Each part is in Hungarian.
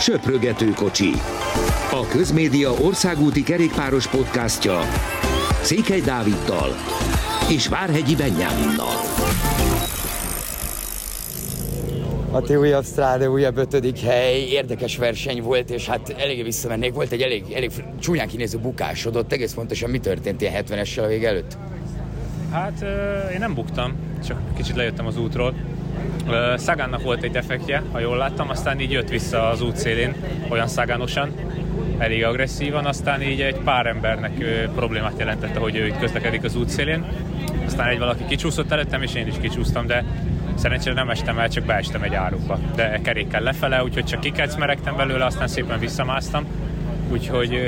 Söprögető kocsi. A Közmédia országúti kerékpáros podcastja Székely Dáviddal és Várhegyi Benyáminnal. A ti újabb stráde, újabb ötödik hely, érdekes verseny volt, és hát eléggé visszamennék. Volt egy elég, elég csúnyán kinéző bukásod ott, egész pontosan mi történt ilyen 70-essel a vég előtt? Hát én nem buktam, csak kicsit lejöttem az útról. Szagánnak volt egy defektje, ha jól láttam, aztán így jött vissza az út szélén, olyan szagánosan, elég agresszívan, aztán így egy pár embernek problémát jelentette, hogy ő itt közlekedik az út szélén. Aztán egy valaki kicsúszott előttem, és én is kicsúsztam, de szerencsére nem estem el, csak beestem egy árukba. De kerékkel lefele, úgyhogy csak kikecmeregtem belőle, aztán szépen visszamásztam. Úgyhogy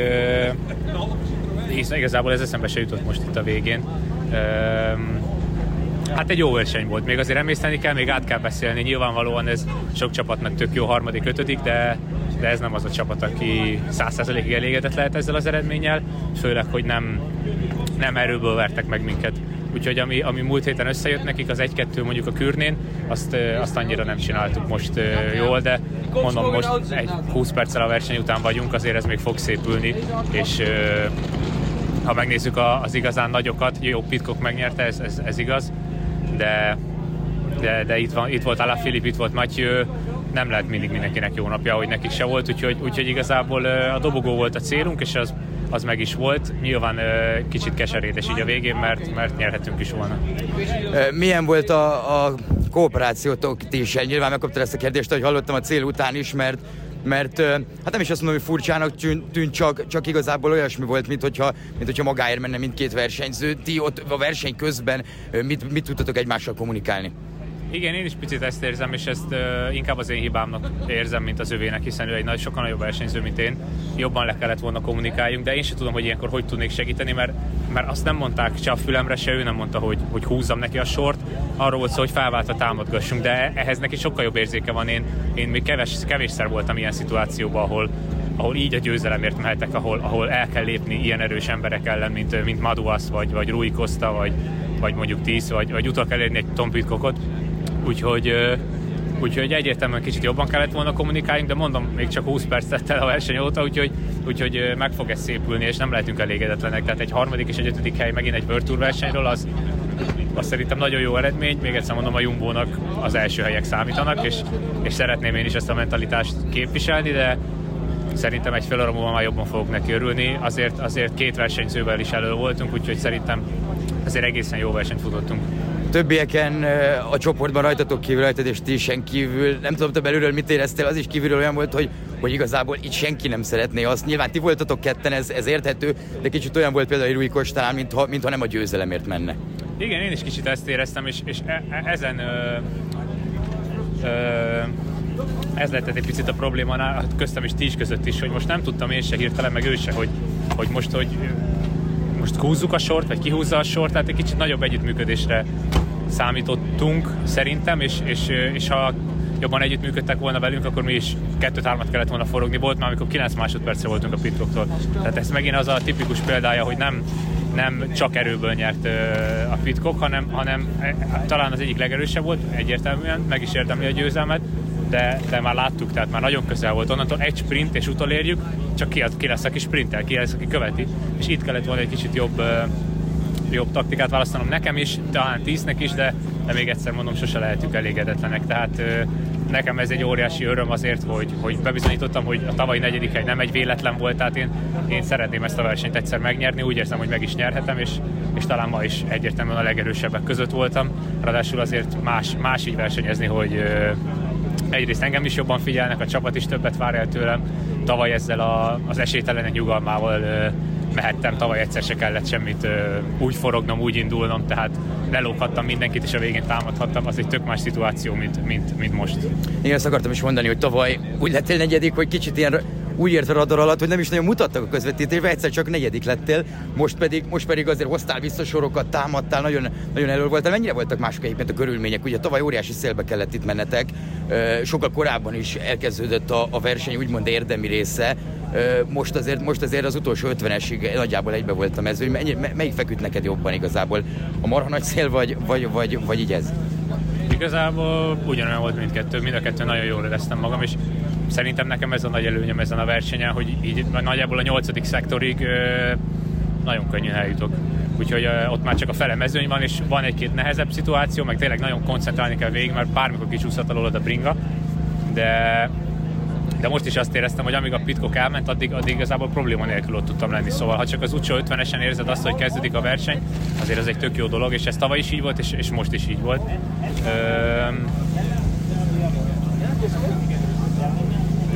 igazából ez eszembe se jutott most itt a végén. Hát egy jó verseny volt, még azért emészteni kell, még át kell beszélni. Nyilvánvalóan ez sok csapatnak tök jó harmadik, ötödik, de, de ez nem az a csapat, aki 100%-ig elégedett lehet ezzel az eredménnyel, főleg, hogy nem, nem erőből vertek meg minket. Úgyhogy ami, ami múlt héten összejött nekik, az egy-kettő mondjuk a kürnén, azt, azt annyira nem csináltuk most jól, de mondom, most egy 20 perccel a verseny után vagyunk, azért ez még fog szépülni, és ha megnézzük az igazán nagyokat, jó, Pitkok megnyerte, ez, ez, ez igaz, de, de, de itt, van, itt volt Alá Filip, itt volt Matyő, nem lehet mindig mindenkinek jó napja, hogy nekik se volt, úgyhogy, úgyhogy igazából a dobogó volt a célunk, és az, az meg is volt. Nyilván kicsit keserétes így a végén, mert, mert nyerhetünk is volna. Milyen volt a, a kooperációtok ti is? Nyilván megkaptad ezt a kérdést, hogy hallottam a cél után is, mert mert hát nem is azt mondom, hogy furcsának tűnt, csak, csak igazából olyasmi volt, mint hogyha, mint hogyha magáért menne mindkét versenyző. Ti ott a verseny közben mit, mit tudtatok egymással kommunikálni? Igen, én is picit ezt érzem, és ezt uh, inkább az én hibámnak érzem, mint az övének, hiszen ő egy nagy, sokkal nagyobb versenyző, mint én. Jobban le kellett volna kommunikáljunk, de én sem tudom, hogy ilyenkor hogy tudnék segíteni, mert, mert azt nem mondták se a fülemre, se ő nem mondta, hogy, hogy húzzam neki a sort. Arról volt szó, hogy felváltva támadgassunk, de ehhez neki sokkal jobb érzéke van. Én, én még keves, kevésszer voltam ilyen szituációban, ahol, ahol így a győzelemért mehetek, ahol, ahol el kell lépni ilyen erős emberek ellen, mint, mint Maduas, vagy, vagy Rui Costa, vagy, vagy mondjuk Tíz, vagy, vagy utal kell érni egy Tom Pitkokot Úgyhogy, úgyhogy egyértelműen kicsit jobban kellett volna kommunikáljunk, de mondom, még csak 20 perc tett el a verseny óta, úgyhogy, úgyhogy meg fog ez szépülni, és nem lehetünk elégedetlenek. Tehát egy harmadik és egy ötödik hely megint egy World versenyről, az, az szerintem nagyon jó eredmény. Még egyszer mondom, a Jumbo-nak az első helyek számítanak, és, és szeretném én is ezt a mentalitást képviselni, de szerintem egy fél óra már jobban fogok neki örülni. Azért, azért két versenyzővel is elő voltunk, úgyhogy szerintem azért egészen jó versenyt futottunk többieken a csoportban rajtatok kívül rajtad, és ti kívül. Nem tudom, te belülről mit éreztél, az is kívülről olyan volt, hogy, hogy igazából itt senki nem szeretné azt. Nyilván ti voltatok ketten, ez, ez érthető, de kicsit olyan volt például Rui Kostán, mintha, mintha nem a győzelemért menne. Igen, én is kicsit ezt éreztem, és, és e, e, ezen ö, ö, ez lett egy picit a probléma hát köztem is ti is között is, hogy most nem tudtam én se hirtelen, meg ő se, hogy, hogy most, hogy most húzzuk a sort, vagy kihúzza a sort, tehát egy kicsit nagyobb együttműködésre számítottunk szerintem, és, és, és ha jobban együttműködtek volna velünk, akkor mi is kettőt-hármat kellett volna forogni. Volt már, amikor 9 másodpercre voltunk a pitkoktól. Tehát ez megint az a tipikus példája, hogy nem, nem csak erőből nyert a pitkok, hanem, hanem e, talán az egyik legerősebb volt, egyértelműen, meg is érdemli a győzelmet, de, de már láttuk, tehát már nagyon közel volt. Onnantól egy sprint és utolérjük, csak ki, ki lesz, aki sprintel, ki lesz, aki követi. És itt kellett volna egy kicsit jobb, jobb taktikát választanom nekem is, talán tíznek is, de, de még egyszer mondom, sose lehetünk elégedetlenek. Tehát nekem ez egy óriási öröm azért, hogy, hogy bebizonyítottam, hogy a tavalyi negyedik hely nem egy véletlen volt, tehát én, én szeretném ezt a versenyt egyszer megnyerni, úgy érzem, hogy meg is nyerhetem, és, és talán ma is egyértelműen a legerősebbek között voltam. Ráadásul azért más, más így versenyezni, hogy egyrészt engem is jobban figyelnek, a csapat is többet vár el tőlem. Tavaly ezzel a, az esélytelenek nyugalmával mehettem, tavaly egyszer se kellett semmit úgy forognom, úgy indulnom, tehát lelóghattam mindenkit, és a végén támadhattam, az egy tök más szituáció, mint, mint, mint most. Én azt akartam is mondani, hogy tavaly úgy lettél negyedik, hogy kicsit ilyen úgy ért a radar alatt, hogy nem is nagyon mutattak a közvetítésben, egyszer csak negyedik lettél, most pedig, most pedig azért hoztál vissza sorokat, támadtál, nagyon, nagyon elő voltál. Mennyire voltak mások egyébként a körülmények? Ugye tavaly óriási szélbe kellett itt mennetek, sokkal korábban is elkezdődött a, a verseny úgymond érdemi része, most azért, most azért az utolsó 50-esig nagyjából egybe volt a mező. Mennyi, melyik feküdt neked jobban igazából? A marha nagy szél, vagy, vagy, vagy, vagy így ez? Igazából ugyanolyan volt mindkettő, mind a kettő nagyon jól éreztem magam, és szerintem nekem ez a nagy előnyöm ezen a versenyen, hogy így nagyjából a nyolcadik szektorig nagyon könnyen eljutok. Úgyhogy ott már csak a fele mezőny van, és van egy-két nehezebb szituáció, meg tényleg nagyon koncentrálni kell végig, mert bármikor kicsúszhat alól a bringa. De de most is azt éreztem, hogy amíg a pitkok elment, addig, addig igazából probléma nélkül ott tudtam lenni. Szóval, ha csak az utcsó 50-esen érzed azt, hogy kezdődik a verseny, azért ez egy tök jó dolog, és ez tavaly is így volt, és, és most is így volt. Üm,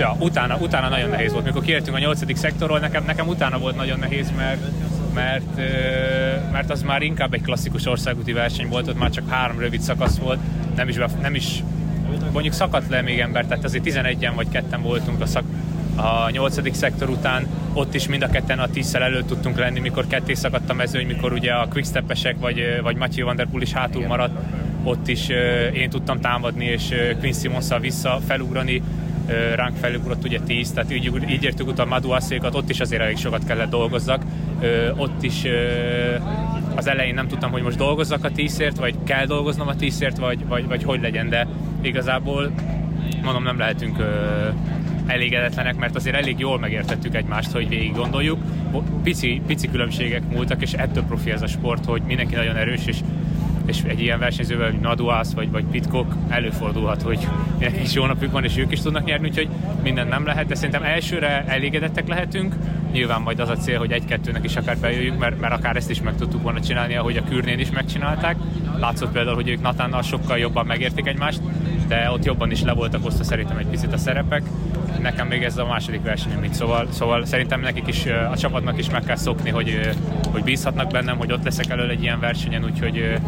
ja, utána, utána nagyon nehéz volt. Mikor kiértünk a nyolcadik szektorról, nekem, nekem utána volt nagyon nehéz, mert, mert, mert az már inkább egy klasszikus országúti verseny volt, ott már csak három rövid szakasz volt, nem is, nem is mondjuk szakadt le még ember, tehát azért 11-en vagy ketten voltunk a, szak, a 8. szektor után, ott is mind a ketten a 10 előtt tudtunk lenni, mikor ketté szakadt a mezőny, mikor ugye a quickstepesek vagy, vagy Matthew Van Der Poel is hátul maradt, ott is én tudtam támadni, és Quinn simons vissza felugrani, ránk felugrott ugye 10, tehát így, így értük utána Madu Asszékat, ott is azért elég sokat kellett dolgozzak. Ott is az elején nem tudtam, hogy most dolgozzak a 10 vagy kell dolgoznom a 10 vagy, vagy, vagy hogy legyen, de igazából mondom nem lehetünk ö, elégedetlenek, mert azért elég jól megértettük egymást, hogy végig gondoljuk. Pici, pici különbségek múltak, és ettől profi ez a sport, hogy mindenki nagyon erős, és és egy ilyen versenyzővel, mint Naduász vagy, vagy Pitkok előfordulhat, hogy nekik is jó napjuk van, és ők is tudnak nyerni, úgyhogy minden nem lehet, de szerintem elsőre elégedettek lehetünk. Nyilván majd az a cél, hogy egy-kettőnek is akár bejöjjük, mert, mert akár ezt is meg tudtuk volna csinálni, ahogy a Kürnén is megcsinálták. Látszott például, hogy ők Natánnal sokkal jobban megértik egymást, de ott jobban is le voltak osztva szerintem egy picit a szerepek. Nekem még ez a második verseny, mit szóval, szóval szerintem nekik is, a csapatnak is meg kell szokni, hogy, hogy bízhatnak bennem, hogy ott leszek elől egy ilyen versenyen, úgyhogy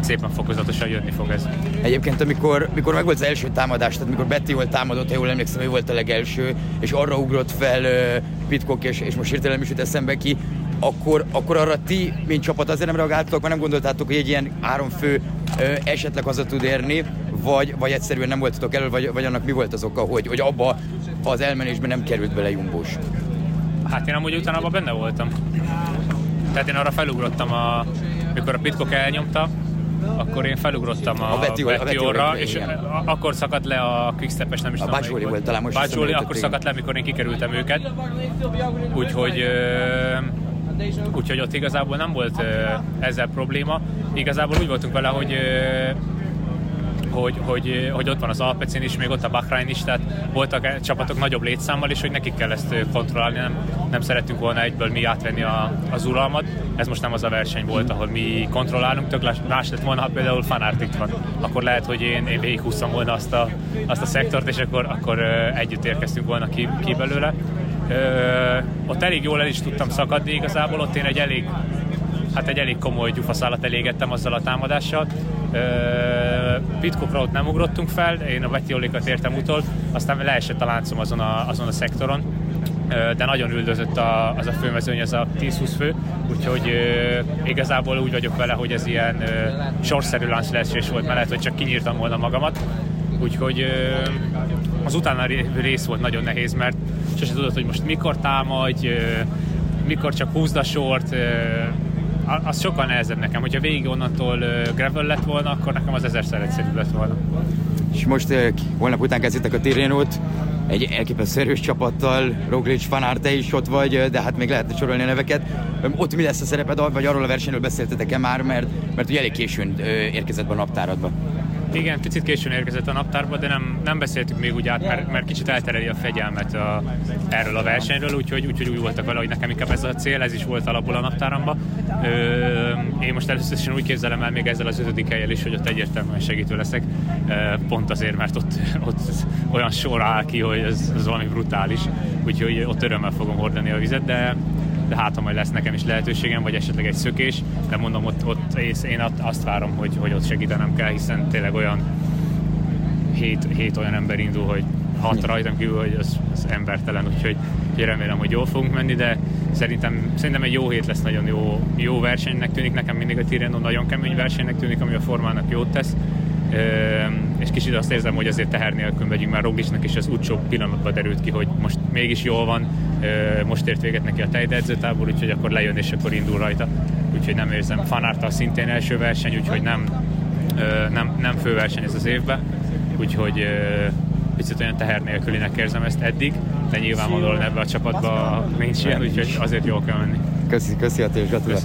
szépen fokozatosan jönni fog ez. Egyébként, amikor, amikor meg volt az első támadás, tehát mikor Betty volt támadott, ha jól emlékszem, ő volt a legelső, és arra ugrott fel uh, Pitkok, és, és most hirtelen is jut eszembe ki, akkor, akkor arra ti, mint csapat azért nem reagáltatok, mert nem gondoltátok, hogy egy ilyen három fő uh, esetleg haza tud érni, vagy, vagy egyszerűen nem voltatok elő, vagy, vagy annak mi volt az oka, hogy, hogy abba az elmenésben nem került bele Jumbós? Hát én amúgy utána benne voltam. Tehát én arra felugrottam, a, mikor a Pitkok elnyomta, akkor én felugrottam a, a Betty, Betty orra, és igen. akkor szakadt le a Quickstep-es, nem is a tudom. A volt talán most. Bácsóli, akkor szakadt le, mikor én kikerültem őket. Úgyhogy úgyhogy ott igazából nem volt ezzel probléma. Igazából úgy voltunk vele, hogy hogy, hogy, hogy ott van az Alpecin is, még ott a Bahrain is, tehát voltak csapatok nagyobb létszámmal, és hogy nekik kell ezt kontrollálni, nem, nem szerettünk volna egyből mi átvenni a, az uralmat. Ez most nem az a verseny volt, ahol mi kontrollálunk, tök más lett volna, ha például Fanart itt van. Akkor lehet, hogy én, én végighúztam volna azt a, azt a szektort, és akkor, akkor együtt érkeztünk volna ki, ki belőle. Ö, ott elég jól el is tudtam szakadni igazából, ott én egy elég hát egy elég komoly gyufaszálat elégettem azzal a támadással. Pitkokra ott nem ugrottunk fel, én a Vetiolékat értem utol, aztán leesett a láncom azon a, azon a szektoron, de nagyon üldözött a, az a főmezőny, ez a 10-20 fő, úgyhogy uh, igazából úgy vagyok vele, hogy ez ilyen uh, sorszerű láncleesés volt, mert lehet, hogy csak kinyírtam volna magamat, úgyhogy az utána rész volt nagyon nehéz, mert sose tudod, hogy most mikor támadj, uh, mikor csak húzd a sort, az sokkal nehezebb nekem. Hogyha végig onnantól gravel lett volna, akkor nekem az ezerszer egyszerűbb lett volna. És most holnap után kezditek a Tirénót, egy elképesztő erős csapattal, Roglic, Van te is ott vagy, de hát még lehet sorolni a neveket. Ott mi lesz a szereped, vagy arról a versenyről beszéltetek-e már, mert, mert ugye elég későn érkezett be a naptáradba? Igen, picit későn érkezett a naptárba, de nem, nem beszéltük még úgy át, mert, mert kicsit eltereli a fegyelmet a, erről a versenyről, úgyhogy, úgyhogy úgy voltak vele, hogy nekem inkább ez a cél, ez is volt alapból a naptáramba. Ö, én most először úgy képzelem el még ezzel az ötödik helyel is, hogy ott egyértelműen segítő leszek, ö, pont azért, mert ott, ott olyan sor áll ki, hogy ez, ez valami brutális, úgyhogy ott örömmel fogom hordani a vizet, de de hát ha majd lesz nekem is lehetőségem, vagy esetleg egy szökés, de mondom, ott, ott én azt várom, hogy, hogy ott segítenem kell, hiszen tényleg olyan hét, hét olyan ember indul, hogy hat rajtam kívül, hogy az, az embertelen, úgyhogy, úgyhogy remélem, hogy jól fogunk menni, de szerintem, szerintem egy jó hét lesz, nagyon jó, jó versenynek tűnik, nekem mindig a Tirreno nagyon kemény versenynek tűnik, ami a formának jót tesz, és kicsit azt érzem, hogy azért teher nélkül megyünk, már Roglicsnak is az utcsó pillanatban derült ki, hogy most mégis jól van, most ért véget neki a tejdedzőtábor, úgyhogy akkor lejön és akkor indul rajta. Úgyhogy nem érzem. Fanártal szintén első verseny, úgyhogy nem, nem, nem főverseny ez az évben. Úgyhogy picit olyan teher nélkülinek érzem ezt eddig, de nyilvánvalóan ebbe a csapatba nincs ilyen, úgyhogy azért jól kell menni. Köszi, köszi, és gratulálok.